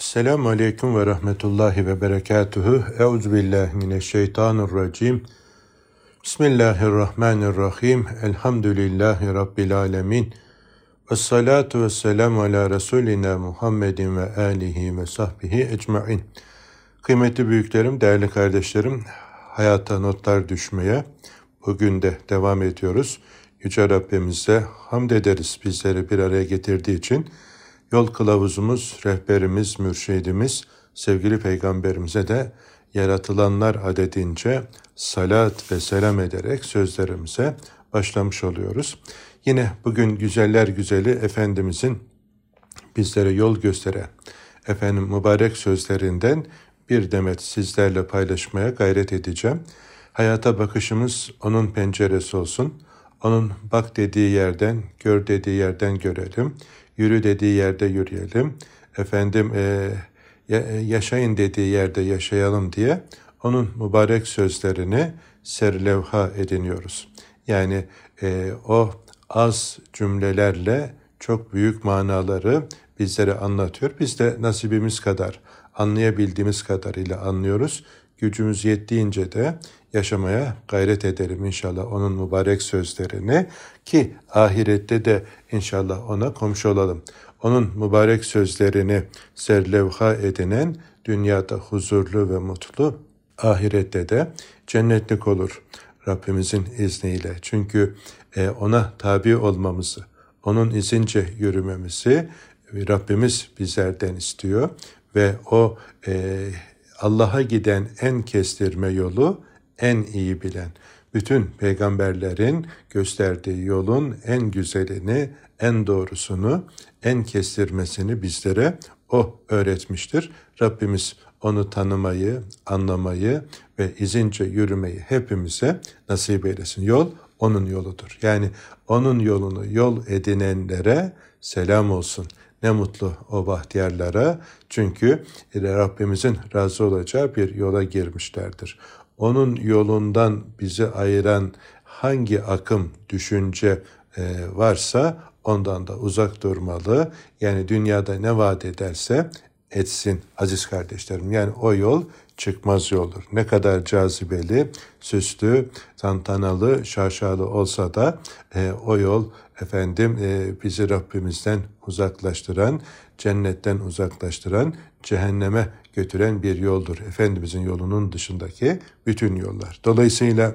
Selamun Aleyküm ve Rahmetullahi ve Berekatuhu. Euzubillahimineşşeytanirracim. Bismillahirrahmanirrahim. Elhamdülillahi Rabbil alemin. Ve salatu ve selamu ala Resulina Muhammedin ve alihi ve sahbihi ecmain. Kıymetli büyüklerim, değerli kardeşlerim, hayata notlar düşmeye bugün de devam ediyoruz. Yüce Rabbimize hamd ederiz bizleri bir araya getirdiği için. Yol kılavuzumuz, rehberimiz, mürşidimiz, sevgili peygamberimize de yaratılanlar adedince salat ve selam ederek sözlerimize başlamış oluyoruz. Yine bugün güzeller güzeli Efendimizin bizlere yol gösteren efendim mübarek sözlerinden bir demet sizlerle paylaşmaya gayret edeceğim. Hayata bakışımız onun penceresi olsun. Onun bak dediği yerden, gör dediği yerden görelim yürü dediği yerde yürüyelim, efendim e, yaşayın dediği yerde yaşayalım diye onun mübarek sözlerini serlevha ediniyoruz. Yani e, o az cümlelerle çok büyük manaları bizlere anlatıyor. Biz de nasibimiz kadar, anlayabildiğimiz kadarıyla anlıyoruz. Gücümüz yettiğince de yaşamaya gayret edelim inşallah onun mübarek sözlerini ki ahirette de inşallah ona komşu olalım. Onun mübarek sözlerini serlevha edinen dünyada huzurlu ve mutlu, ahirette de cennetlik olur Rabbimizin izniyle. Çünkü e, ona tabi olmamızı, onun izince yürümemizi Rabbimiz bizlerden istiyor ve o e, Allah'a giden en kestirme yolu en iyi bilen, bütün peygamberlerin gösterdiği yolun en güzelini, en doğrusunu, en kestirmesini bizlere o öğretmiştir. Rabbimiz onu tanımayı, anlamayı ve izince yürümeyi hepimize nasip eylesin. Yol onun yoludur. Yani onun yolunu yol edinenlere selam olsun. Ne mutlu o bahtiyarlara çünkü Rabbimizin razı olacağı bir yola girmişlerdir onun yolundan bizi ayıran hangi akım, düşünce e, varsa ondan da uzak durmalı. Yani dünyada ne vaat ederse etsin aziz kardeşlerim. Yani o yol çıkmaz yoldur. Ne kadar cazibeli, süslü, tantanalı, şaşalı olsa da e, o yol efendim e, bizi Rabbimizden uzaklaştıran, cennetten uzaklaştıran, cehenneme götüren bir yoldur. Efendimizin yolunun dışındaki bütün yollar. Dolayısıyla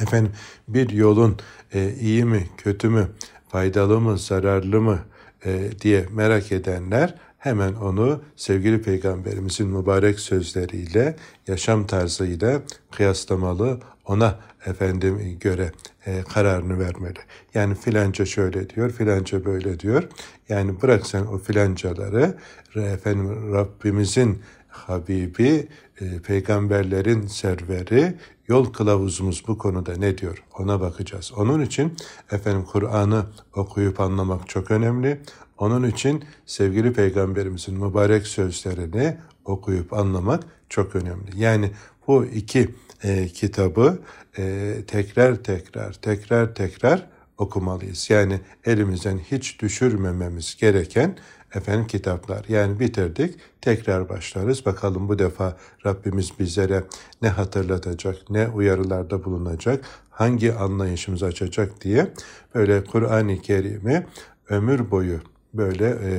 efendim bir yolun e, iyi mi, kötü mü, faydalı mı, zararlı mı e, diye merak edenler hemen onu sevgili peygamberimizin mübarek sözleriyle, yaşam tarzıyla kıyaslamalı, ona efendim göre e, kararını vermeli. Yani filanca şöyle diyor, filanca böyle diyor. Yani bırak sen o filancaları efendim Rabbimizin Habibi, e, peygamberlerin serveri, yol kılavuzumuz bu konuda ne diyor ona bakacağız. Onun için efendim Kur'an'ı okuyup anlamak çok önemli. Onun için sevgili peygamberimizin mübarek sözlerini okuyup anlamak çok önemli. Yani bu iki e, kitabı e, tekrar tekrar tekrar tekrar okumalıyız. Yani elimizden hiç düşürmememiz gereken efendim kitaplar. Yani bitirdik, tekrar başlarız. Bakalım bu defa Rabbimiz bizlere ne hatırlatacak, ne uyarılarda bulunacak, hangi anlayışımızı açacak diye böyle Kur'an-ı Kerim'i ömür boyu böyle e,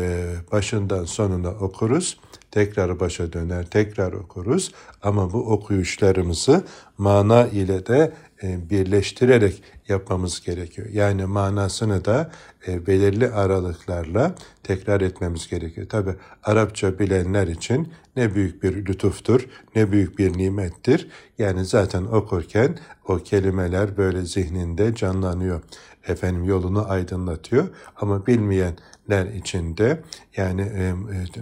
başından sonuna okuruz. Tekrar başa döner, tekrar okuruz. Ama bu okuyuşlarımızı mana ile de e, birleştirerek yapmamız gerekiyor. Yani manasını da e, belirli aralıklarla tekrar etmemiz gerekiyor. Tabi Arapça bilenler için ne büyük bir lütuftur, ne büyük bir nimettir. Yani zaten okurken o kelimeler böyle zihninde canlanıyor. Efendim yolunu aydınlatıyor. Ama bilmeyenler için de yani e,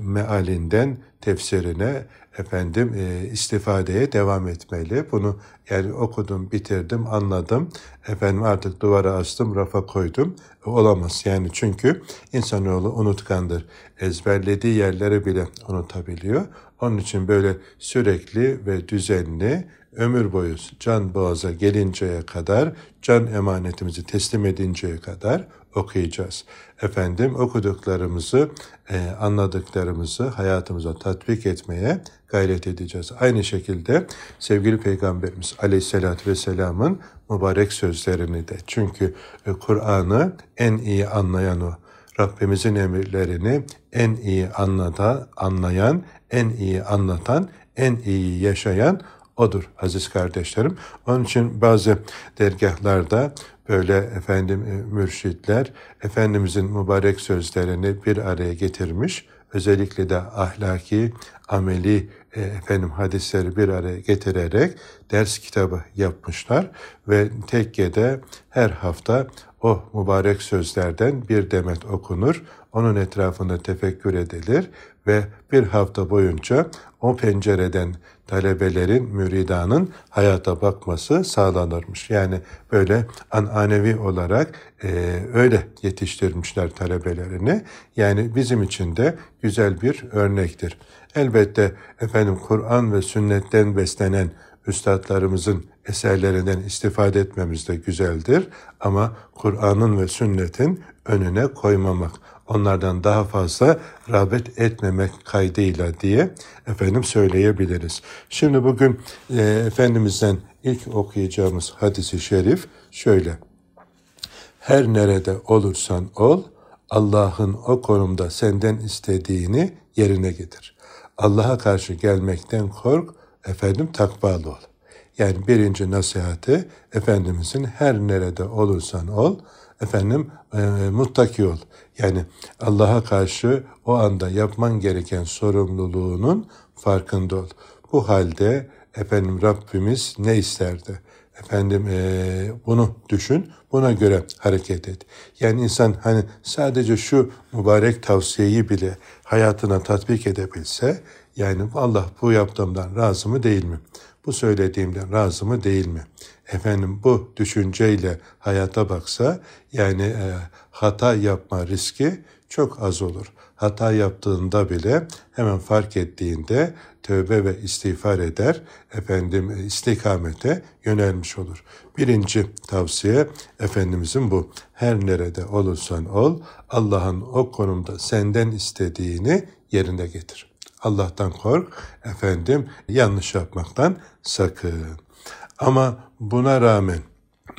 mealinden tefsirine efendim e, istifadeye devam etmeli. Bunu yani okudum, bitirdim, anladım. Efendim artık duvara astım, rafa koydum. Olamaz yani çünkü insanoğlu unutkandır. Ezberlediği yerleri bile unutabiliyor. Onun için böyle sürekli ve düzenli ömür boyu can boğaza gelinceye kadar, can emanetimizi teslim edinceye kadar okuyacağız. Efendim okuduklarımızı, e, anladıklarımızı hayatımıza tatbik etmeye gayret edeceğiz. Aynı şekilde sevgili Peygamberimiz Aleyhisselatü Vesselam'ın mübarek sözlerini de. Çünkü e, Kur'an'ı en iyi anlayan o. Rabbimizin emirlerini en iyi anlatan, anlayan, en iyi anlatan, en iyi yaşayan odur aziz kardeşlerim. Onun için bazı dergahlarda böyle efendim e, mürşitler Efendimizin mübarek sözlerini bir araya getirmiş. Özellikle de ahlaki, ameli e, efendim hadisleri bir araya getirerek ders kitabı yapmışlar ve tekkede her hafta o mübarek sözlerden bir demet okunur, onun etrafında tefekkür edilir ve bir hafta boyunca o pencereden talebelerin, müridanın hayata bakması sağlanırmış. Yani böyle ananevi olarak e, öyle yetiştirmişler talebelerini. Yani bizim için de güzel bir örnektir. Elbette efendim Kur'an ve sünnetten beslenen üstadlarımızın eserlerinden istifade etmemiz de güzeldir ama Kur'an'ın ve sünnetin önüne koymamak, onlardan daha fazla rağbet etmemek kaydıyla diye efendim söyleyebiliriz. Şimdi bugün e, Efendimiz'den ilk okuyacağımız hadisi şerif şöyle. Her nerede olursan ol, Allah'ın o konumda senden istediğini yerine getir. Allah'a karşı gelmekten kork, efendim takvalı ol. Yani birinci nasihati Efendimizin her nerede olursan ol, efendim e, muttaki ol. Yani Allah'a karşı o anda yapman gereken sorumluluğunun farkında ol. Bu halde efendim Rabbimiz ne isterdi? Efendim e, bunu düşün, buna göre hareket et. Yani insan hani sadece şu mübarek tavsiyeyi bile hayatına tatbik edebilse, yani Allah bu yaptığımdan razı mı değil mi? Bu söylediğimden razı mı değil mi? Efendim bu düşünceyle hayata baksa, yani e, hata yapma riski çok az olur. Hata yaptığında bile hemen fark ettiğinde tövbe ve istiğfar eder, efendim istikamete yönelmiş olur. Birinci tavsiye Efendimizin bu. Her nerede olursan ol, Allah'ın o konumda senden istediğini yerine getir. Allah'tan kork, efendim yanlış yapmaktan sakın. Ama buna rağmen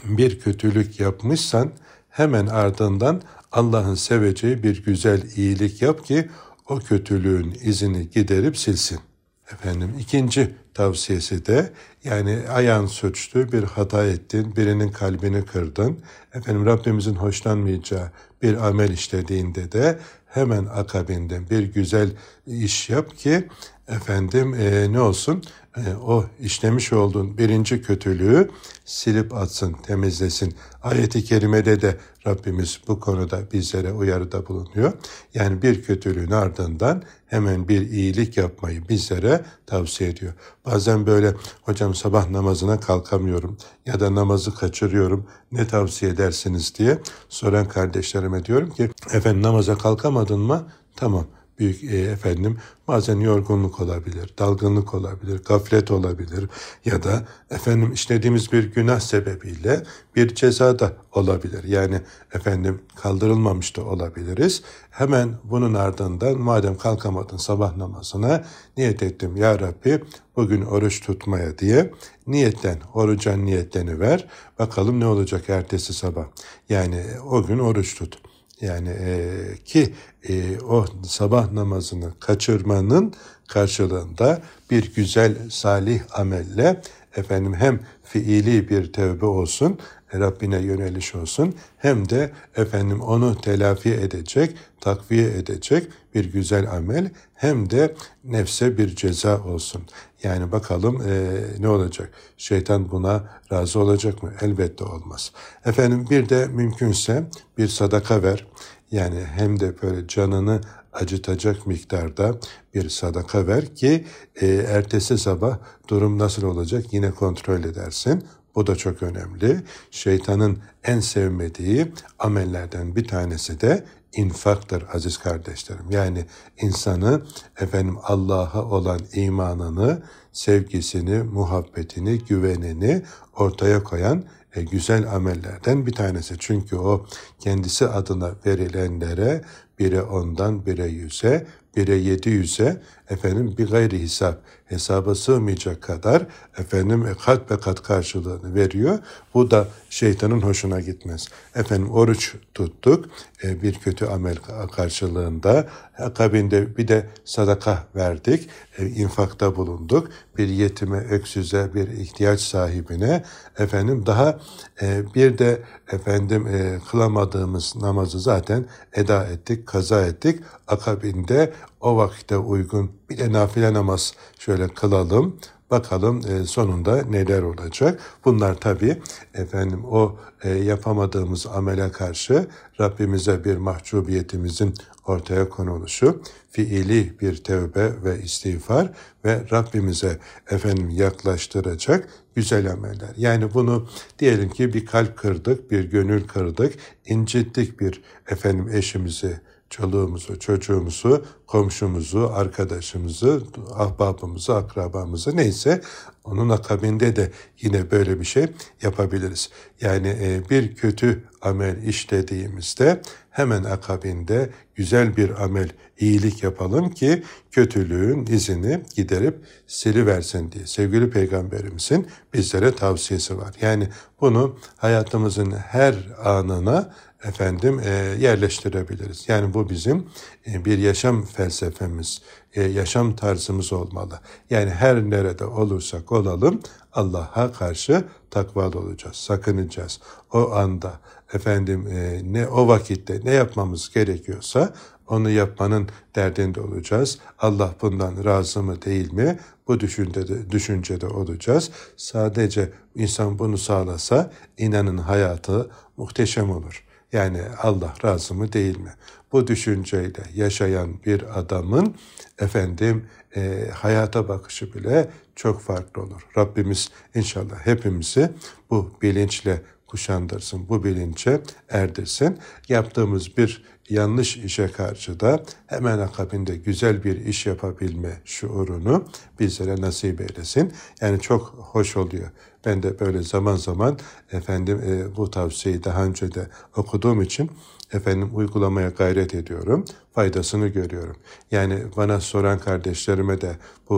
bir kötülük yapmışsan hemen ardından Allah'ın seveceği bir güzel iyilik yap ki o kötülüğün izini giderip silsin. Efendim ikinci tavsiyesi de yani ayağın suçtu, bir hata ettin, birinin kalbini kırdın. Efendim Rabbimizin hoşlanmayacağı bir amel işlediğinde de hemen akabinde bir güzel iş yap ki efendim e, ne olsun o işlemiş olduğun birinci kötülüğü silip atsın, temizlesin. Ayeti kerimede de Rabbimiz bu konuda bizlere uyarıda bulunuyor. Yani bir kötülüğün ardından hemen bir iyilik yapmayı bizlere tavsiye ediyor. Bazen böyle hocam sabah namazına kalkamıyorum ya da namazı kaçırıyorum ne tavsiye edersiniz diye soran kardeşlerime diyorum ki efendim namaza kalkamadın mı? Tamam büyük e, efendim bazen yorgunluk olabilir, dalgınlık olabilir, gaflet olabilir ya da efendim işlediğimiz bir günah sebebiyle bir ceza da olabilir. Yani efendim kaldırılmamış da olabiliriz. Hemen bunun ardından madem kalkamadın sabah namazına niyet ettim ya Rabbi bugün oruç tutmaya diye niyetten oruca niyetlerini ver. Bakalım ne olacak ertesi sabah. Yani o gün oruç tut. Yani e, ki e, o sabah namazını kaçırmanın karşılığında bir güzel salih amelle efendim hem fiili bir tevbe olsun, Rabbine yöneliş olsun hem de efendim onu telafi edecek, takviye edecek bir güzel amel hem de nefse bir ceza olsun. Yani bakalım e, ne olacak? Şeytan buna razı olacak mı? Elbette olmaz. Efendim bir de mümkünse bir sadaka ver. Yani hem de böyle canını acıtacak miktarda bir sadaka ver ki e, ertesi sabah durum nasıl olacak yine kontrol edersin. Bu da çok önemli. Şeytanın en sevmediği amellerden bir tanesi de infaktır aziz kardeşlerim. Yani insanı efendim Allah'a olan imanını, sevgisini, muhabbetini, güvenini ortaya koyan e, güzel amellerden bir tanesi. Çünkü o kendisi adına verilenlere bire ondan bire yüze, bire yedi yüze efendim bir gayri hesap hesaba sığmayacak kadar efendim e, kat be kat karşılığını veriyor. Bu da şeytanın hoşuna gitmez. Efendim oruç tuttuk e, bir kötü amel karşılığında akabinde bir de sadaka verdik, e, infakta bulunduk. Bir yetime, öksüze, bir ihtiyaç sahibine efendim daha bir de efendim kılamadığımız namazı zaten eda ettik, kaza ettik. Akabinde o vakitte uygun bir de nafile namaz şöyle kılalım. Bakalım e, sonunda neler olacak. Bunlar tabii efendim o e, yapamadığımız amele karşı Rabbimize bir mahcubiyetimizin ortaya konuluşu, fiili bir tevbe ve istiğfar ve Rabbimize efendim yaklaştıracak güzel ameller. Yani bunu diyelim ki bir kalp kırdık, bir gönül kırdık, incittik bir efendim eşimizi, çoluğumuzu, çocuğumuzu, komşumuzu, arkadaşımızı, ahbabımızı, akrabamızı neyse onun akabinde de yine böyle bir şey yapabiliriz. Yani e, bir kötü amel işlediğimizde hemen akabinde güzel bir amel, iyilik yapalım ki kötülüğün izini giderip siliversin diye. Sevgili Peygamberimizin bizlere tavsiyesi var. Yani bunu hayatımızın her anına efendim e, yerleştirebiliriz. Yani bu bizim e, bir yaşam felsefemiz, e, yaşam tarzımız olmalı. Yani her nerede olursak olalım Allah'a karşı takvalı olacağız, sakınacağız. O anda efendim e, ne o vakitte ne yapmamız gerekiyorsa onu yapmanın derdinde olacağız. Allah bundan razı mı değil mi? Bu düşüncede, düşüncede olacağız. Sadece insan bunu sağlasa inanın hayatı muhteşem olur. Yani Allah razı mı değil mi? Bu düşünceyle yaşayan bir adamın efendim e, hayata bakışı bile çok farklı olur. Rabbimiz inşallah hepimizi bu bilinçle kuşandırsın, bu bilince erdirsin. Yaptığımız bir yanlış işe karşı da hemen akabinde güzel bir iş yapabilme şuurunu bizlere nasip eylesin. Yani çok hoş oluyor. Ben de böyle zaman zaman efendim e, bu tavsiyeyi daha önce de okuduğum için efendim uygulamaya gayret ediyorum. Faydasını görüyorum. Yani bana soran kardeşlerime de bu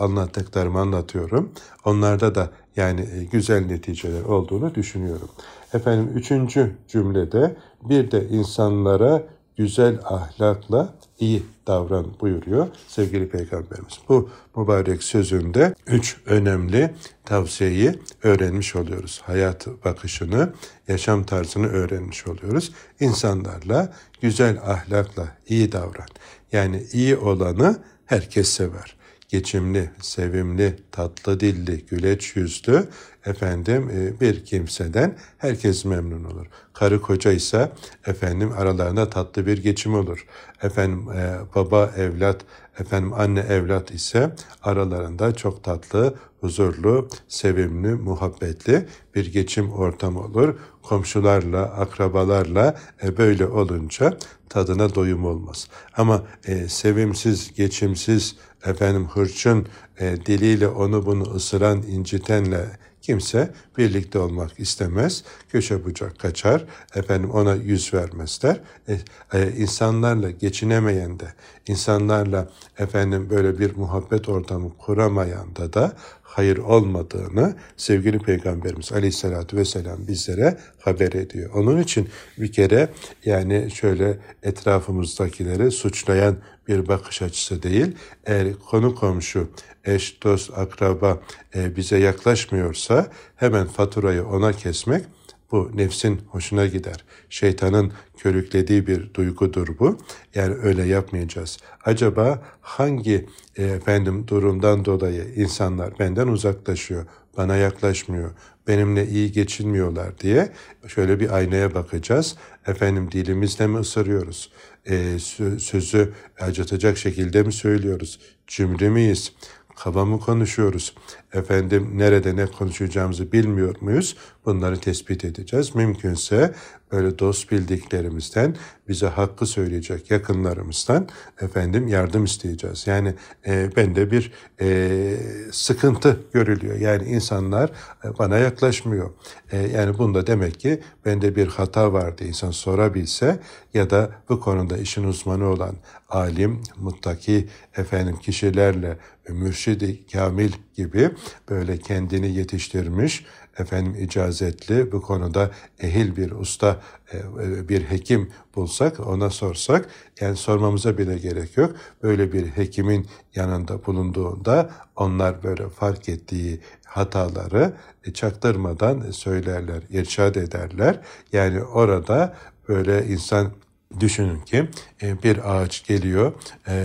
e, anlattıklarımı anlatıyorum. Onlarda da yani e, güzel neticeler olduğunu düşünüyorum. Efendim üçüncü cümlede bir de insanlara güzel ahlakla iyi davran buyuruyor sevgili peygamberimiz. Bu mübarek sözünde üç önemli tavsiyeyi öğrenmiş oluyoruz. Hayat bakışını, yaşam tarzını öğrenmiş oluyoruz. İnsanlarla güzel ahlakla iyi davran. Yani iyi olanı herkes sever geçimli, sevimli, tatlı dilli, güleç yüzlü efendim e, bir kimseden herkes memnun olur. Karı koca ise efendim aralarında tatlı bir geçim olur. Efendim e, baba evlat, efendim anne evlat ise aralarında çok tatlı, huzurlu, sevimli, muhabbetli bir geçim ortamı olur. Komşularla, akrabalarla e, böyle olunca tadına doyum olmaz. Ama e, sevimsiz, geçimsiz, efendim hırçın e, diliyle onu bunu ısıran, incitenle kimse birlikte olmak istemez. Köşe bucak kaçar. Efendim ona yüz vermezler. E, e, insanlarla geçinemeyen de, insanlarla efendim böyle bir muhabbet ortamı kuramayan da da hayır olmadığını sevgili Peygamberimiz Aleyhisselatü Vesselam bizlere haber ediyor. Onun için bir kere yani şöyle etrafımızdakileri suçlayan bir bakış açısı değil. Eğer konu komşu, eş, dost, akraba e, bize yaklaşmıyorsa hemen faturayı ona kesmek bu nefsin hoşuna gider. Şeytanın körüklediği bir duygudur bu. Yani öyle yapmayacağız. Acaba hangi e, efendim durumdan dolayı insanlar benden uzaklaşıyor, bana yaklaşmıyor, benimle iyi geçinmiyorlar diye şöyle bir aynaya bakacağız. Efendim dilimizle mi ısırıyoruz? E, sözü acıtacak şekilde mi söylüyoruz? Cümle miyiz? Kaba mı konuşuyoruz? Efendim nerede ne konuşacağımızı bilmiyor muyuz? Bunları tespit edeceğiz. Mümkünse böyle dost bildiklerimizden, bize hakkı söyleyecek yakınlarımızdan efendim yardım isteyeceğiz. Yani e, bende bir e, sıkıntı görülüyor. Yani insanlar e, bana yaklaşmıyor. E, yani bunda demek ki bende bir hata vardı insan sorabilse ya da bu konuda işin uzmanı olan alim, muttaki efendim kişilerle mürşidi kamil gibi böyle kendini yetiştirmiş efendim icazetli bu konuda ehil bir usta e, e, bir hekim bulsak ona sorsak yani sormamıza bile gerek yok. Böyle bir hekimin yanında bulunduğunda onlar böyle fark ettiği hataları e, çaktırmadan söylerler, irşad ederler. Yani orada böyle insan Düşünün ki bir ağaç geliyor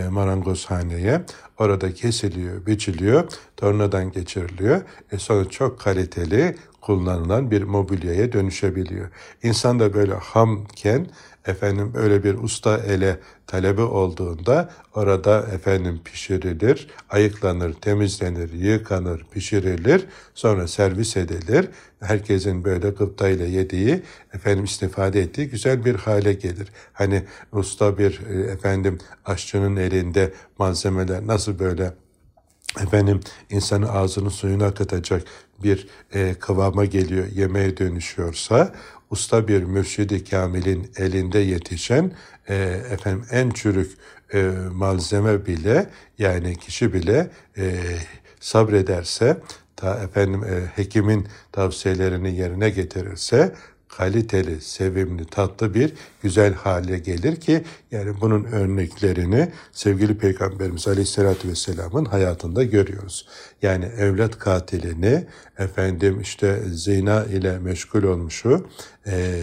marangozhaneye, orada kesiliyor, biçiliyor, tornadan geçiriliyor. E sonra çok kaliteli kullanılan bir mobilyaya dönüşebiliyor. İnsan da böyle hamken efendim öyle bir usta ele talebi olduğunda orada efendim pişirilir, ayıklanır, temizlenir, yıkanır, pişirilir, sonra servis edilir. Herkesin böyle gıptayla yediği, efendim istifade ettiği güzel bir hale gelir. Hani usta bir e, efendim aşçının elinde malzemeler nasıl böyle efendim insanın ağzının suyunu akıtacak bir e, kıvama geliyor, yemeğe dönüşüyorsa usta bir mürşidi kamilin elinde yetişen e, efendim en çürük e, malzeme bile yani kişi bile e, sabrederse ta efendim e, hekimin tavsiyelerini yerine getirirse kaliteli, sevimli, tatlı bir güzel hale gelir ki yani bunun örneklerini sevgili Peygamberimiz Aleyhisselatü Vesselam'ın hayatında görüyoruz. Yani evlat katilini efendim işte zina ile meşgul olmuşu, e,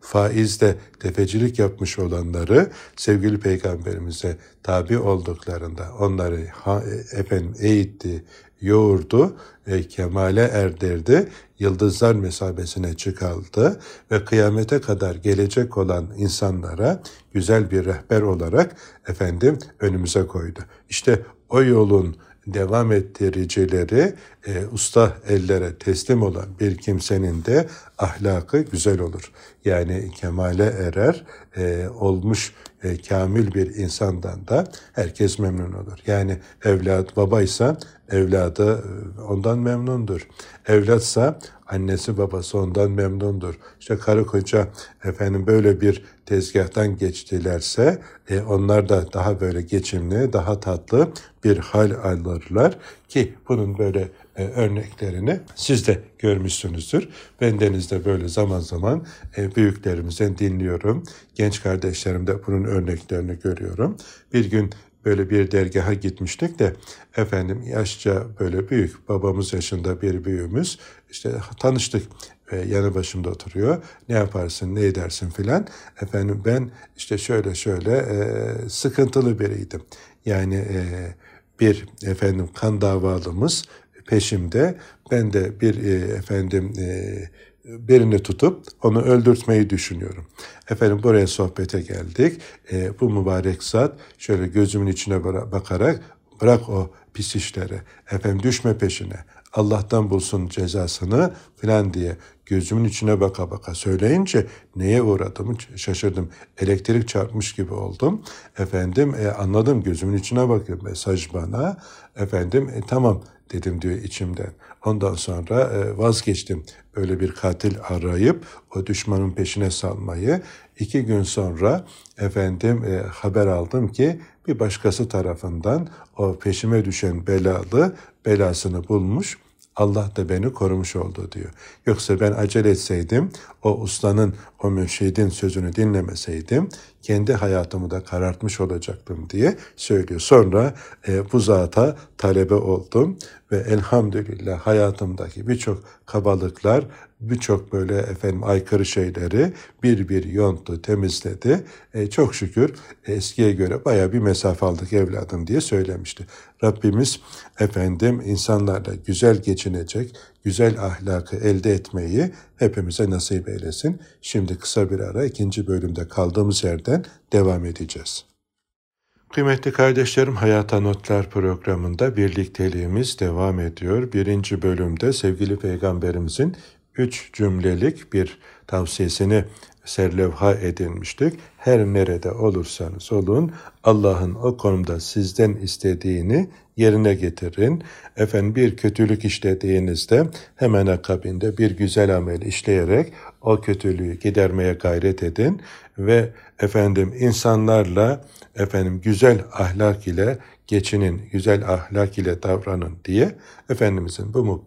faizle tefecilik yapmış olanları sevgili Peygamberimize tabi olduklarında onları ha, efendim eğitti, yoğurdu, e, kemale erdirdi, yıldızlar mesabesine çıkardı ve kıyamete kadar gelecek olan insanlara güzel bir rehber olarak efendim önümüze koydu. İşte o yolun devam ettiricileri e, usta ellere teslim olan bir kimsenin de ahlakı güzel olur. Yani kemale erer, e, olmuş e, kamil bir insandan da herkes memnun olur. Yani evlat babaysa evladı e, ondan memnundur. Evlatsa annesi babası ondan memnundur. İşte karı koca efendim böyle bir tezgahtan geçtilerse e, onlar da daha böyle geçimli, daha tatlı bir hal alırlar ki bunun böyle e, örneklerini siz de görmüşsünüzdür. Bendeniz de böyle zaman zaman e, büyüklerimizden dinliyorum. Genç kardeşlerim de bunun örneklerini görüyorum. Bir gün böyle bir dergaha gitmiştik de efendim yaşça böyle büyük babamız yaşında bir büyüğümüz işte tanıştık e, yanı başımda oturuyor. Ne yaparsın, ne edersin filan. Efendim ben işte şöyle şöyle e, sıkıntılı biriydim. Yani e, bir efendim kan davalımız peşimde. Ben de bir e, efendim e, birini tutup onu öldürtmeyi düşünüyorum. Efendim buraya sohbete geldik. E, bu mübarek zat şöyle gözümün içine bakarak bırak o pis işleri. Efendim düşme peşine. Allah'tan bulsun cezasını filan diye gözümün içine baka baka söyleyince neye uğradım şaşırdım. Elektrik çarpmış gibi oldum. Efendim e, anladım gözümün içine bakıyor mesaj bana. Efendim e, tamam dedim diyor içimden. Ondan sonra e, vazgeçtim öyle bir katil arayıp o düşmanın peşine salmayı. İki gün sonra efendim e, haber aldım ki bir başkası tarafından o peşime düşen belalı belasını bulmuş Allah da beni korumuş oldu diyor. Yoksa ben acele etseydim, o ustanın, o mürşidin sözünü dinlemeseydim, kendi hayatımı da karartmış olacaktım diye söylüyor. Sonra e, bu zata talebe oldum ve elhamdülillah hayatımdaki birçok kabalıklar, birçok böyle efendim aykırı şeyleri bir bir yonttu, temizledi. E, çok şükür eskiye göre baya bir mesafe aldık evladım diye söylemişti. Rabbimiz efendim insanlarla güzel geçinecek, güzel ahlakı elde etmeyi hepimize nasip eylesin. Şimdi kısa bir ara ikinci bölümde kaldığımız yerden devam edeceğiz. Kıymetli kardeşlerim Hayata Notlar programında birlikteliğimiz devam ediyor. Birinci bölümde sevgili peygamberimizin üç cümlelik bir tavsiyesini serlevha edinmiştik. Her nerede olursanız olun Allah'ın o konuda sizden istediğini yerine getirin. Efendim bir kötülük işlediğinizde hemen akabinde bir güzel amel işleyerek o kötülüğü gidermeye gayret edin ve efendim insanlarla efendim güzel ahlak ile geçinin, güzel ahlak ile davranın diye Efendimizin bu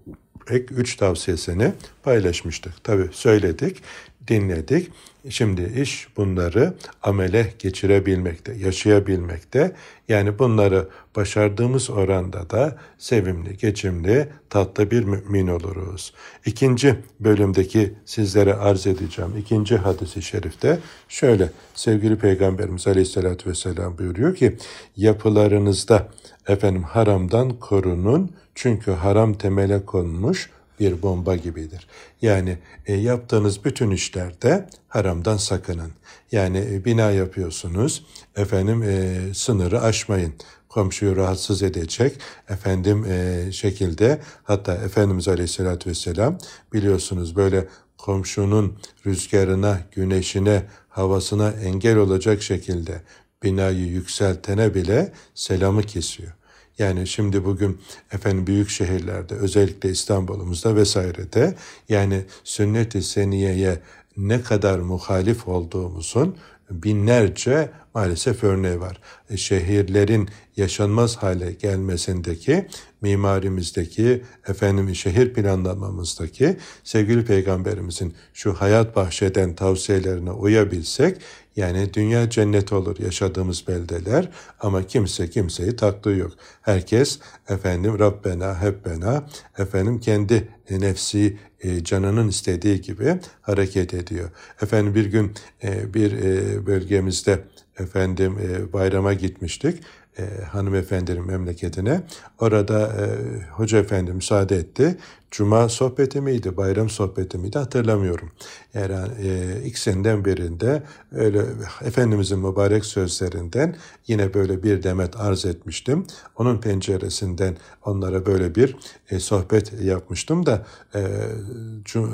ek üç tavsiyesini paylaşmıştık. Tabi söyledik, dinledik. Şimdi iş bunları amele geçirebilmekte, yaşayabilmekte. Yani bunları başardığımız oranda da sevimli, geçimli, tatlı bir mümin oluruz. İkinci bölümdeki sizlere arz edeceğim ikinci hadisi şerifte şöyle sevgili Peygamberimiz Aleyhisselatü Vesselam buyuruyor ki yapılarınızda efendim haramdan korunun çünkü haram temele konmuş bir bomba gibidir. Yani e, yaptığınız bütün işlerde haramdan sakının. Yani e, bina yapıyorsunuz, efendim e, sınırı aşmayın komşuyu rahatsız edecek efendim e, şekilde hatta Efendimiz Aleyhisselatü Vesselam biliyorsunuz böyle komşunun rüzgarına, güneşine, havasına engel olacak şekilde binayı yükseltene bile selamı kesiyor. Yani şimdi bugün efendim büyük şehirlerde özellikle İstanbul'umuzda vesairede yani sünnet-i seniyeye ne kadar muhalif olduğumuzun binlerce maalesef örneği var. E, şehirlerin yaşanmaz hale gelmesindeki mimarimizdeki efendim şehir planlamamızdaki sevgili peygamberimizin şu hayat bahşeden tavsiyelerine uyabilsek yani dünya cennet olur yaşadığımız beldeler ama kimse kimseyi taktığı yok. Herkes efendim Rabbena Hebbena efendim kendi nefsi e, canının istediği gibi hareket ediyor. Efendim bir gün e, bir e, bölgemizde efendim bayrama gitmiştik e, hanımefendinin memleketine. Orada e, hoca efendi müsaade etti. Cuma sohbeti miydi, bayram sohbeti miydi hatırlamıyorum. Yani e, ikisinden birinde öyle Efendimizin mübarek sözlerinden yine böyle bir demet arz etmiştim. Onun penceresinden onlara böyle bir e, sohbet yapmıştım da e,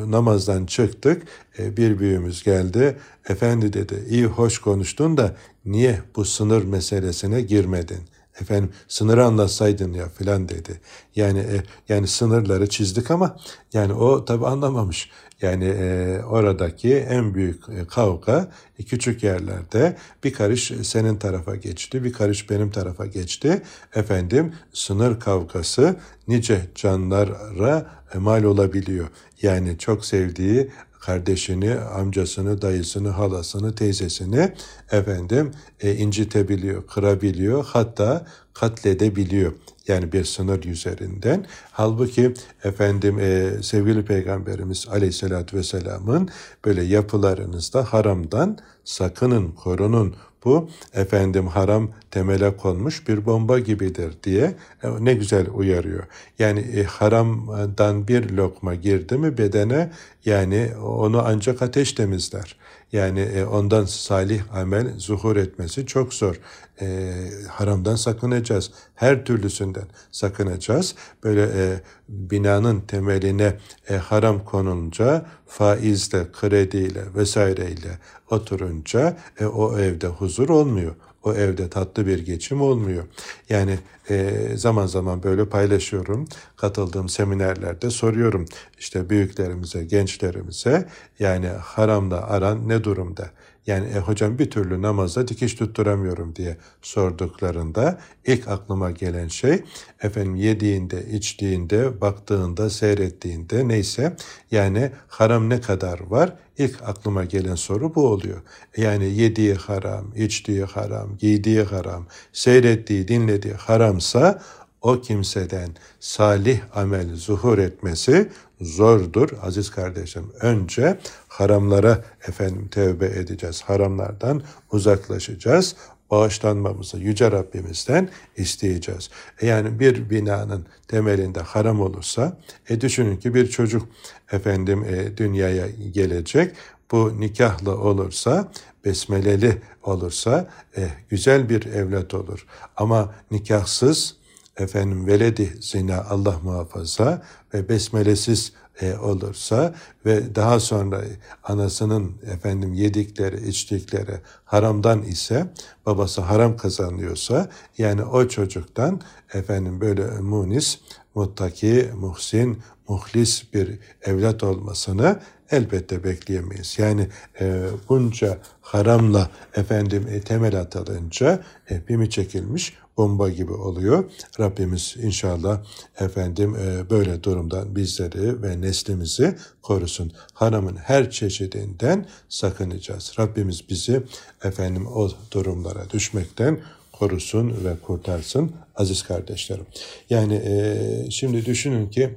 namazdan çıktık. E, bir büyüğümüz geldi. Efendi dedi iyi hoş konuştun da niye bu sınır meselesine girmedin? Efendim sınırı anlatsaydın ya filan dedi. Yani e, yani sınırları çizdik ama yani o tabi anlamamış. Yani e, oradaki en büyük e, kavga e, küçük yerlerde bir karış senin tarafa geçti, bir karış benim tarafa geçti. Efendim sınır kavgası nice canlara e, mal olabiliyor. Yani çok sevdiği kardeşini, amcasını, dayısını, halasını, teyzesini efendim e, incitebiliyor, kırabiliyor, hatta katledebiliyor. Yani bir sınır üzerinden. Halbuki efendim e, sevgili peygamberimiz aleyhissalatü vesselamın böyle yapılarınızda haramdan sakının, korunun, bu efendim haram temele konmuş bir bomba gibidir diye e, ne güzel uyarıyor. Yani e, haramdan bir lokma girdi mi bedene yani onu ancak ateş temizler. Yani e, ondan salih amel zuhur etmesi çok zor. E, haramdan sakınacağız. Her türlüsünden sakınacağız. Böyle e, binanın temeline e, haram konunca faizle, krediyle vesaireyle oturunca e, o evde huzur olmuyor o evde tatlı bir geçim olmuyor. Yani e, zaman zaman böyle paylaşıyorum. Katıldığım seminerlerde soruyorum işte büyüklerimize, gençlerimize yani haramla aran ne durumda? Yani e, hocam bir türlü namazda dikiş tutturamıyorum diye sorduklarında ilk aklıma gelen şey efendim yediğinde, içtiğinde, baktığında, seyrettiğinde neyse yani haram ne kadar var? İlk aklıma gelen soru bu oluyor. Yani yediği haram, içtiği haram, giydiği haram, seyrettiği, dinlediği haramsa o kimseden salih amel zuhur etmesi zordur aziz kardeşim. Önce haramlara efendim tevbe edeceğiz. Haramlardan uzaklaşacağız. Bağışlanmamızı Yüce Rabbimizden isteyeceğiz. E yani bir binanın temelinde haram olursa, e düşünün ki bir çocuk efendim e, dünyaya gelecek. Bu nikahlı olursa, besmeleli olursa e, güzel bir evlat olur. Ama nikahsız, efendim veledi zina Allah muhafaza ve besmelesiz e, olursa ve daha sonra anasının efendim yedikleri, içtikleri haramdan ise babası haram kazanıyorsa yani o çocuktan efendim böyle munis, muttaki, muhsin, muhlis bir evlat olmasını elbette bekleyemeyiz. Yani e, bunca haramla efendim e, temel atılınca e, pimi çekilmiş bomba gibi oluyor. Rabbimiz inşallah efendim e, böyle durumdan bizleri ve neslimizi korusun. Haramın her çeşidinden sakınacağız. Rabbimiz bizi efendim o durumlara düşmekten korusun ve kurtarsın aziz kardeşlerim. Yani e, şimdi düşünün ki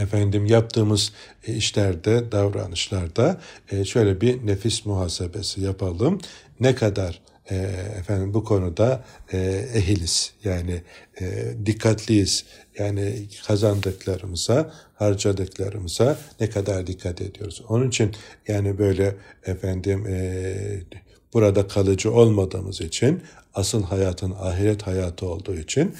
efendim yaptığımız işlerde, davranışlarda e, şöyle bir nefis muhasebesi yapalım. Ne kadar e, efendim bu konuda e, ehiliz yani dikkatliyiz yani kazandıklarımıza harcadıklarımıza ne kadar dikkat ediyoruz. Onun için yani böyle efendim burada kalıcı olmadığımız için asıl hayatın ahiret hayatı olduğu için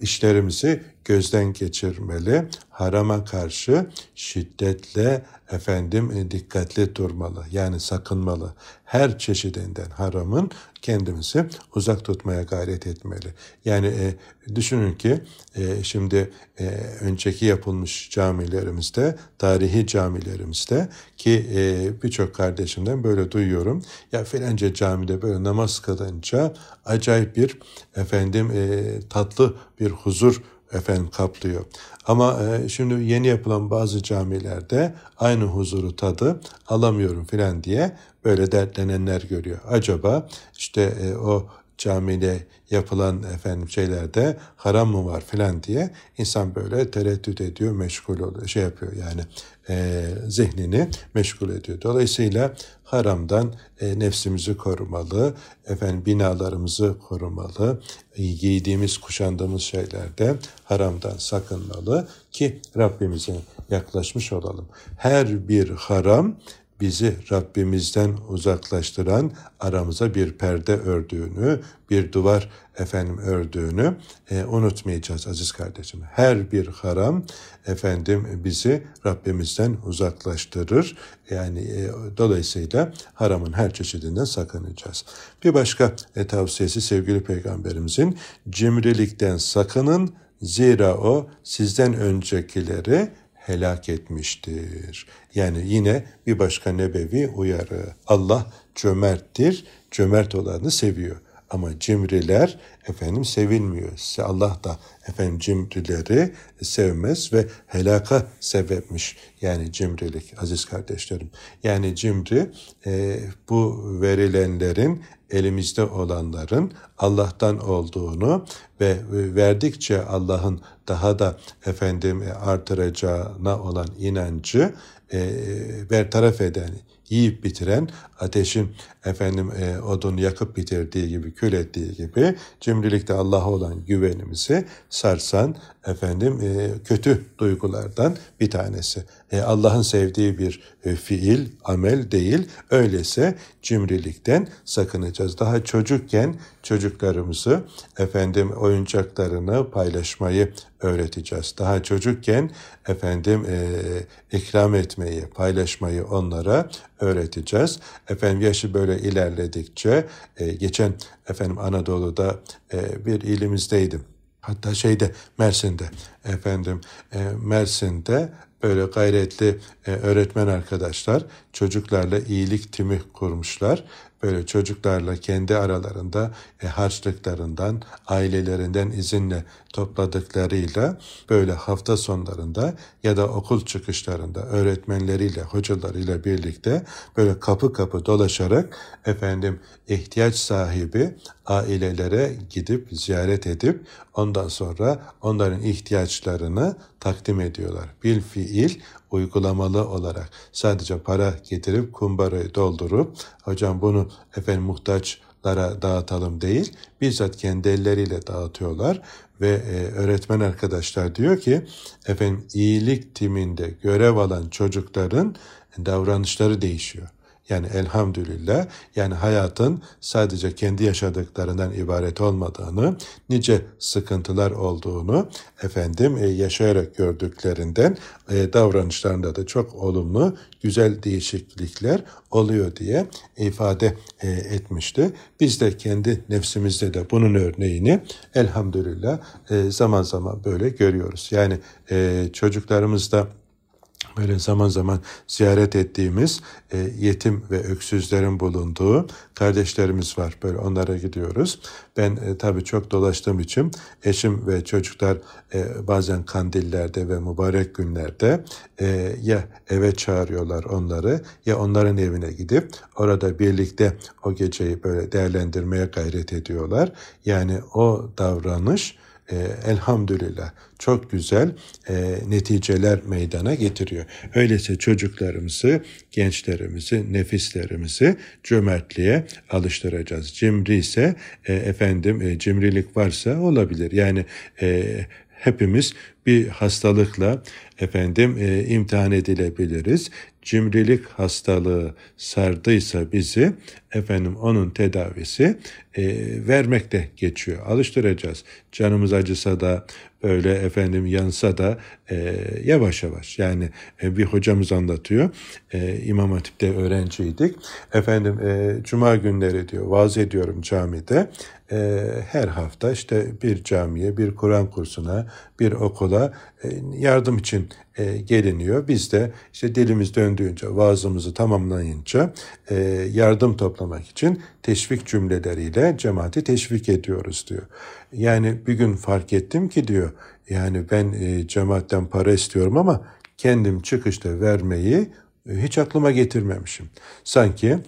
işlerimizi gözden geçirmeli, harama karşı şiddetle efendim e, dikkatli durmalı. Yani sakınmalı. Her çeşidinden haramın kendimizi uzak tutmaya gayret etmeli. Yani e, düşünün ki e, şimdi e, önceki yapılmış camilerimizde, tarihi camilerimizde ki e, birçok kardeşimden böyle duyuyorum. Ya filanca camide böyle namaz kılınca acayip bir efendim e, tatlı bir huzur efendim kaplıyor. Ama e, şimdi yeni yapılan bazı camilerde aynı huzuru tadı alamıyorum filan diye böyle dertlenenler görüyor. Acaba işte e, o camide yapılan efendim şeylerde haram mı var filan diye insan böyle tereddüt ediyor, meşgul oluyor, şey yapıyor yani e, zihnini meşgul ediyor. Dolayısıyla haramdan e, nefsimizi korumalı, efendim binalarımızı korumalı, giydiğimiz, kuşandığımız şeylerde haramdan sakınmalı ki Rabbimize yaklaşmış olalım. Her bir haram bizi Rabbimizden uzaklaştıran aramıza bir perde ördüğünü, bir duvar efendim ördüğünü e, unutmayacağız aziz kardeşim. Her bir haram efendim bizi Rabbimizden uzaklaştırır. Yani e, dolayısıyla haramın her çeşidinden sakınacağız. Bir başka e, tavsiyesi sevgili peygamberimizin cimrilikten sakının zira o sizden öncekileri helak etmiştir. Yani yine bir başka nebevi uyarı. Allah cömerttir, cömert olanı seviyor. Ama cimriler efendim sevilmiyor. Allah da efendim cimrileri sevmez ve helaka sebepmiş. Yani cimrilik aziz kardeşlerim. Yani cimri e, bu verilenlerin elimizde olanların Allah'tan olduğunu ve verdikçe Allah'ın daha da efendim artıracağına olan inancı e, bertaraf eden, yiyip bitiren, ateşin efendim e, odun yakıp bitirdiği gibi, kül ettiği gibi cimrilikte Allah'a olan güvenimizi sarsan efendim e, kötü duygulardan bir tanesi. E, Allah'ın sevdiği bir e, fiil, amel değil. Öyleyse cimrilikten sakınacağız. Daha çocukken çocuklarımızı efendim oyuncaklarını paylaşmayı öğreteceğiz. Daha çocukken efendim e, ikram etmeyi, paylaşmayı onlara öğreteceğiz. Efendim yaşı böyle ilerledikçe e, geçen efendim Anadolu'da e, bir ilimizdeydim. Hatta şeyde Mersin'de efendim e, Mersin'de böyle gayretli e, öğretmen arkadaşlar çocuklarla iyilik timi kurmuşlar böyle çocuklarla kendi aralarında e, harçlıklarından, ailelerinden izinle topladıklarıyla böyle hafta sonlarında ya da okul çıkışlarında öğretmenleriyle, hocalarıyla birlikte böyle kapı kapı dolaşarak efendim ihtiyaç sahibi ailelere gidip ziyaret edip ondan sonra onların ihtiyaçlarını takdim ediyorlar. Bil fiil uygulamalı olarak sadece para getirip kumbarayı doldurup hocam bunu efendim muhtaçlara dağıtalım değil bizzat kendi elleriyle dağıtıyorlar ve e, öğretmen arkadaşlar diyor ki efendim iyilik timinde görev alan çocukların davranışları değişiyor. Yani elhamdülillah yani hayatın sadece kendi yaşadıklarından ibaret olmadığını, nice sıkıntılar olduğunu efendim e, yaşayarak gördüklerinden e, davranışlarında da çok olumlu, güzel değişiklikler oluyor diye ifade e, etmişti. Biz de kendi nefsimizde de bunun örneğini elhamdülillah e, zaman zaman böyle görüyoruz. Yani e, çocuklarımızda böyle zaman zaman ziyaret ettiğimiz e, yetim ve öksüzlerin bulunduğu kardeşlerimiz var. Böyle onlara gidiyoruz. Ben e, tabii çok dolaştığım için eşim ve çocuklar e, bazen kandillerde ve mübarek günlerde e, ya eve çağırıyorlar onları ya onların evine gidip orada birlikte o geceyi böyle değerlendirmeye gayret ediyorlar. Yani o davranış e, elhamdülillah çok güzel e, neticeler meydana getiriyor. Öyleyse çocuklarımızı, gençlerimizi, nefislerimizi cömertliğe alıştıracağız. Cimri ise e, efendim e, cimrilik varsa olabilir. Yani e, hepimiz bir hastalıkla efendim e, imtihan edilebiliriz. Cimrilik hastalığı sardıysa bizi efendim onun tedavisi e, vermekte geçiyor. Alıştıracağız. Canımız acısa da öyle efendim yansa da e, yavaş yavaş yani e, bir hocamız anlatıyor. E, İmam Hatip'te öğrenciydik. Efendim e, cuma günleri diyor vaaz ediyorum camide. E, her hafta işte bir camiye, bir Kur'an kursuna, bir okula e, yardım için e, geliniyor. Biz de işte dilimiz döndüğünce, vaazımızı tamamlayınca e, yardım toplamak için teşvik cümleleriyle cemaati teşvik ediyoruz diyor. Yani bir gün fark ettim ki diyor, yani ben cemaatten para istiyorum ama kendim çıkışta vermeyi hiç aklıma getirmemişim. Sanki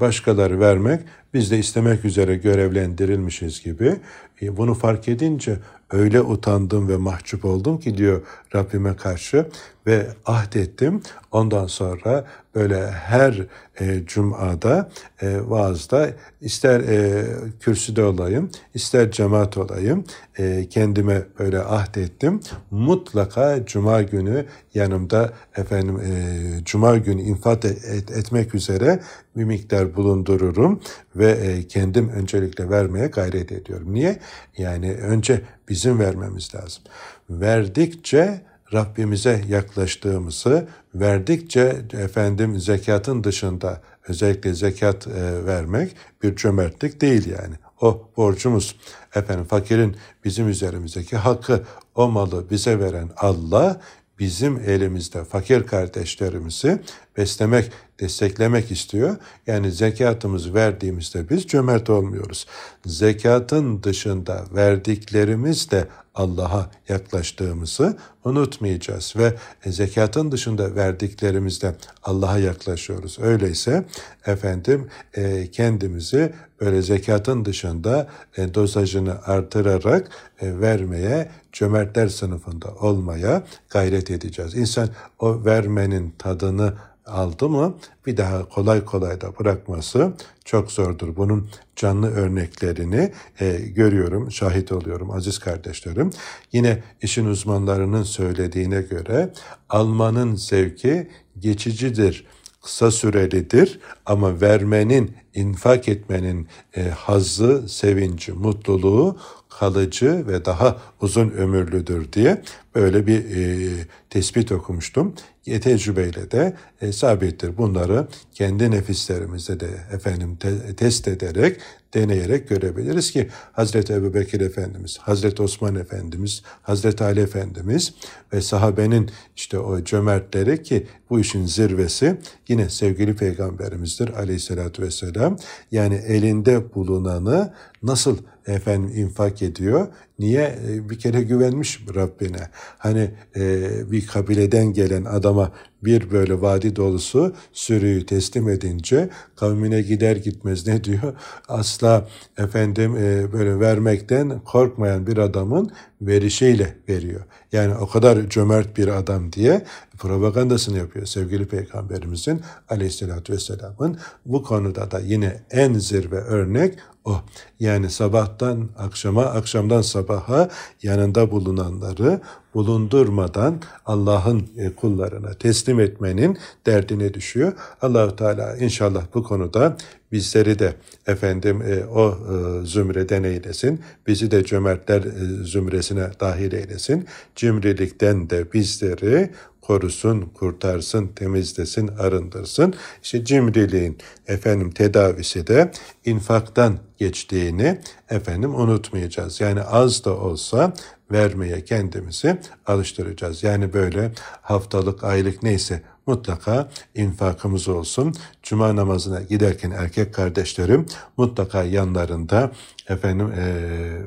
başkaları vermek biz de istemek üzere görevlendirilmişiz gibi. Bunu fark edince öyle utandım ve mahcup oldum ki diyor Rabbime karşı ve ahdettim. Ondan sonra böyle her e, cumada e, vaazda ister e, kürsüde olayım, ister cemaat olayım e, kendime böyle ahdettim. Mutlaka cuma günü yanımda efendim e, cuma günü infat et, etmek üzere bir miktar bulundururum ve e, kendim öncelikle vermeye gayret ediyorum. Niye? Yani önce bizim vermemiz lazım. Verdikçe Rabbimize yaklaştığımızı, verdikçe efendim zekatın dışında özellikle zekat e, vermek bir cömertlik değil yani. O borcumuz. Efendim fakirin bizim üzerimizdeki hakkı o malı bize veren Allah bizim elimizde fakir kardeşlerimizi beslemek, desteklemek istiyor. Yani zekatımızı verdiğimizde biz cömert olmuyoruz. Zekatın dışında verdiklerimiz de Allah'a yaklaştığımızı unutmayacağız ve zekatın dışında verdiklerimizde Allah'a yaklaşıyoruz. Öyleyse efendim e, kendimizi böyle zekatın dışında e, dozajını artırarak e, vermeye, cömertler sınıfında olmaya gayret edeceğiz. İnsan o vermenin tadını aldı mı bir daha kolay kolay da bırakması çok zordur. Bunun canlı örneklerini e, görüyorum, şahit oluyorum aziz kardeşlerim. Yine işin uzmanlarının söylediğine göre almanın zevki geçicidir kısa sürelidir ama vermenin, infak etmenin e, hazzı, sevinci, mutluluğu kalıcı ve daha uzun ömürlüdür diye böyle bir e, tespit okumuştum. E, tecrübeyle de e, sabittir. Bunları kendi nefislerimizde de efendim te, test ederek, deneyerek görebiliriz ki Hazreti Ebu Bekir Efendimiz, Hazreti Osman Efendimiz, Hazreti Ali Efendimiz ve sahabenin işte o cömertleri ki bu işin zirvesi yine sevgili peygamberimizdir aleyhissalatü vesselam. Yani elinde bulunanı nasıl efendim infak ediyor. Niye? E, bir kere güvenmiş Rabbine. Hani e, bir kabileden gelen adama bir böyle vadi dolusu sürüyü teslim edince kavmine gider gitmez ne diyor? Asla efendim e, böyle vermekten korkmayan bir adamın verişiyle veriyor. Yani o kadar cömert bir adam diye propagandasını yapıyor sevgili peygamberimizin aleyhissalatü vesselamın. Bu konuda da yine en zirve örnek o. Yani sabahtan akşama, akşamdan sabaha yanında bulunanları bulundurmadan Allah'ın e, kullarına teslim etmenin derdine düşüyor. Allahu Teala inşallah bu konuda bizleri de efendim e, o e, zümreden eylesin. Bizi de cömertler zümresine dahil eylesin. Cimrilikten de bizleri korusun, kurtarsın, temizlesin, arındırsın. İşte cimriliğin efendim tedavisi de infaktan geçtiğini efendim unutmayacağız. Yani az da olsa vermeye kendimizi alıştıracağız. Yani böyle haftalık, aylık neyse mutlaka infakımız olsun. Cuma namazına giderken erkek kardeşlerim mutlaka yanlarında efendim e,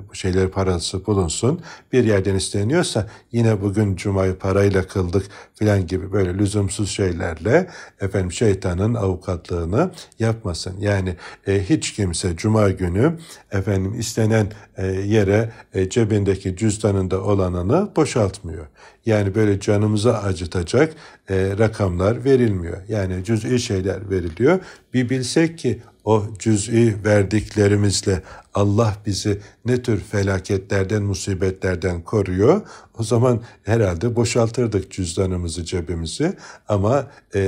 bu şeyler parası bulunsun. Bir yerden isteniyorsa yine bugün cumayı parayla kıldık filan gibi böyle lüzumsuz şeylerle efendim şeytanın avukatlığını yapmasın. Yani e, hiç kimse cuma günü efendim istenen e, yere e, cebindeki cüzdanında olanını boşaltmıyor. Yani böyle canımızı acıtacak e, rakamlar verilmiyor. Yani cüz'i şeyler veriliyor. Bir bilsek ki o cüz'i verdiklerimizle Allah bizi ne tür felaketlerden, musibetlerden koruyor. O zaman herhalde boşaltırdık cüzdanımızı, cebimizi. Ama e,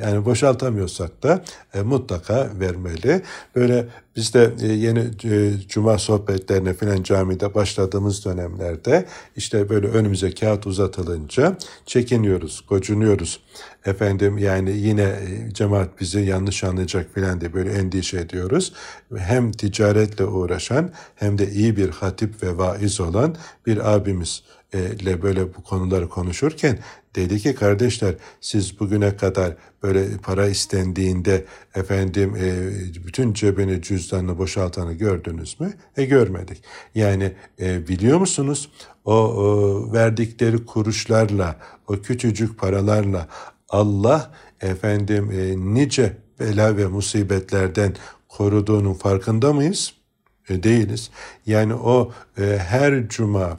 yani boşaltamıyorsak da e, mutlaka vermeli. Böyle biz de e, yeni e, cuma sohbetlerine filan camide başladığımız dönemlerde işte böyle önümüze kağıt uzatılınca çekiniyoruz, gocunuyoruz. Efendim yani yine e, cemaat bizi yanlış anlayacak filan diye böyle endişe ediyoruz. Hem ticaretle uğraşan hem de iyi bir hatip ve vaiz olan bir abimiz ile böyle bu konuları konuşurken dedi ki kardeşler siz bugüne kadar böyle para istendiğinde efendim e, bütün cebini cüzdanını boşaltanı gördünüz mü? E görmedik. Yani e, biliyor musunuz o, o verdikleri kuruşlarla o küçücük paralarla Allah efendim e, nice bela ve musibetlerden koruduğunun farkında mıyız? E, değiliz. Yani o e, her cuma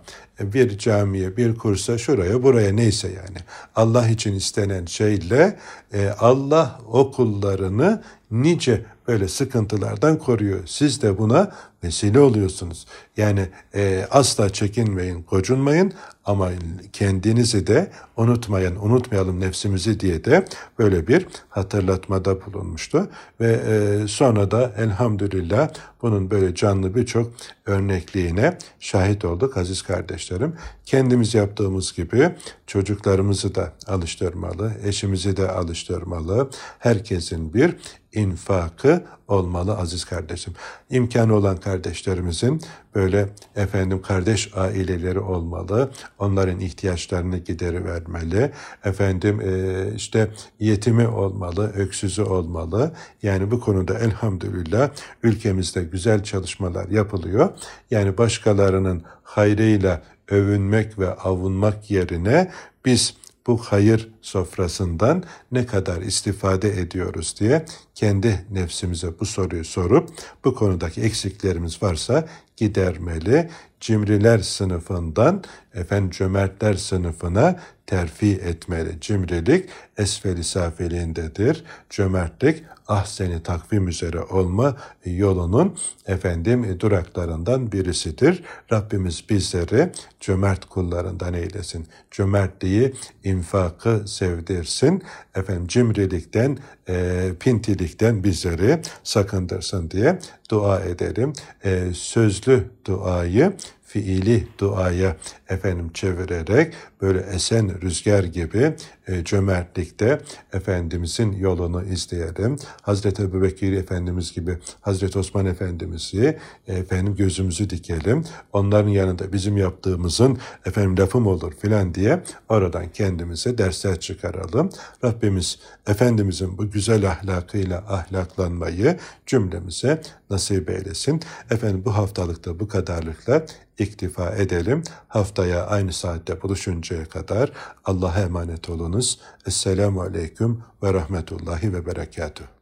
bir camiye, bir kursa, şuraya, buraya neyse yani. Allah için istenen şeyle e, Allah o kullarını nice böyle sıkıntılardan koruyor. Siz de buna vesile oluyorsunuz. Yani e, asla çekinmeyin, gocunmayın ama kendinizi de unutmayın, unutmayalım nefsimizi diye de böyle bir hatırlatmada bulunmuştu. Ve e, sonra da elhamdülillah bunun böyle canlı birçok örnekliğine şahit olduk aziz kardeşlerim. Kendimiz yaptığımız gibi çocuklarımızı da alıştırmalı, eşimizi de alıştırmalı. Herkesin bir infakı olmalı aziz kardeşim. İmkanı olan kardeşlerimizin böyle efendim kardeş aileleri olmalı. Onların ihtiyaçlarını gideri vermeli. Efendim e, işte yetimi olmalı, öksüzü olmalı. Yani bu konuda elhamdülillah ülkemizde güzel çalışmalar yapılıyor. Yani başkalarının hayrıyla övünmek ve avunmak yerine biz bu hayır sofrasından ne kadar istifade ediyoruz diye kendi nefsimize bu soruyu sorup bu konudaki eksiklerimiz varsa gidermeli. Cimriler sınıfından efendim cömertler sınıfına terfi etmeli. Cimrilik esfeli safeliğindedir. Cömertlik ahseni takvim üzere olma yolunun efendim duraklarından birisidir. Rabbimiz bizleri cömert kullarından eylesin. Cömertliği, infakı sevdirsin. Efendim cimrilikten, e, pintilikten bizleri sakındırsın diye dua edelim. E, sözlü duayı fiili duaya efendim çevirerek böyle esen rüzgar gibi e, cömertlikte Efendimizin yolunu izleyelim. Hazreti Ebu Bekir Efendimiz gibi Hazreti Osman Efendimiz'i e, efendim gözümüzü dikelim. Onların yanında bizim yaptığımızın efendim lafım olur filan diye oradan kendimize dersler çıkaralım. Rabbimiz Efendimizin bu güzel ahlakıyla ahlaklanmayı cümlemize nasip eylesin. Efendim bu haftalıkta bu kadarlıkla iktifa edelim. Haftaya aynı saatte buluşuncaya kadar Allah'a emanet olunuz. Esselamu Aleyküm ve Rahmetullahi ve Berekatuhu.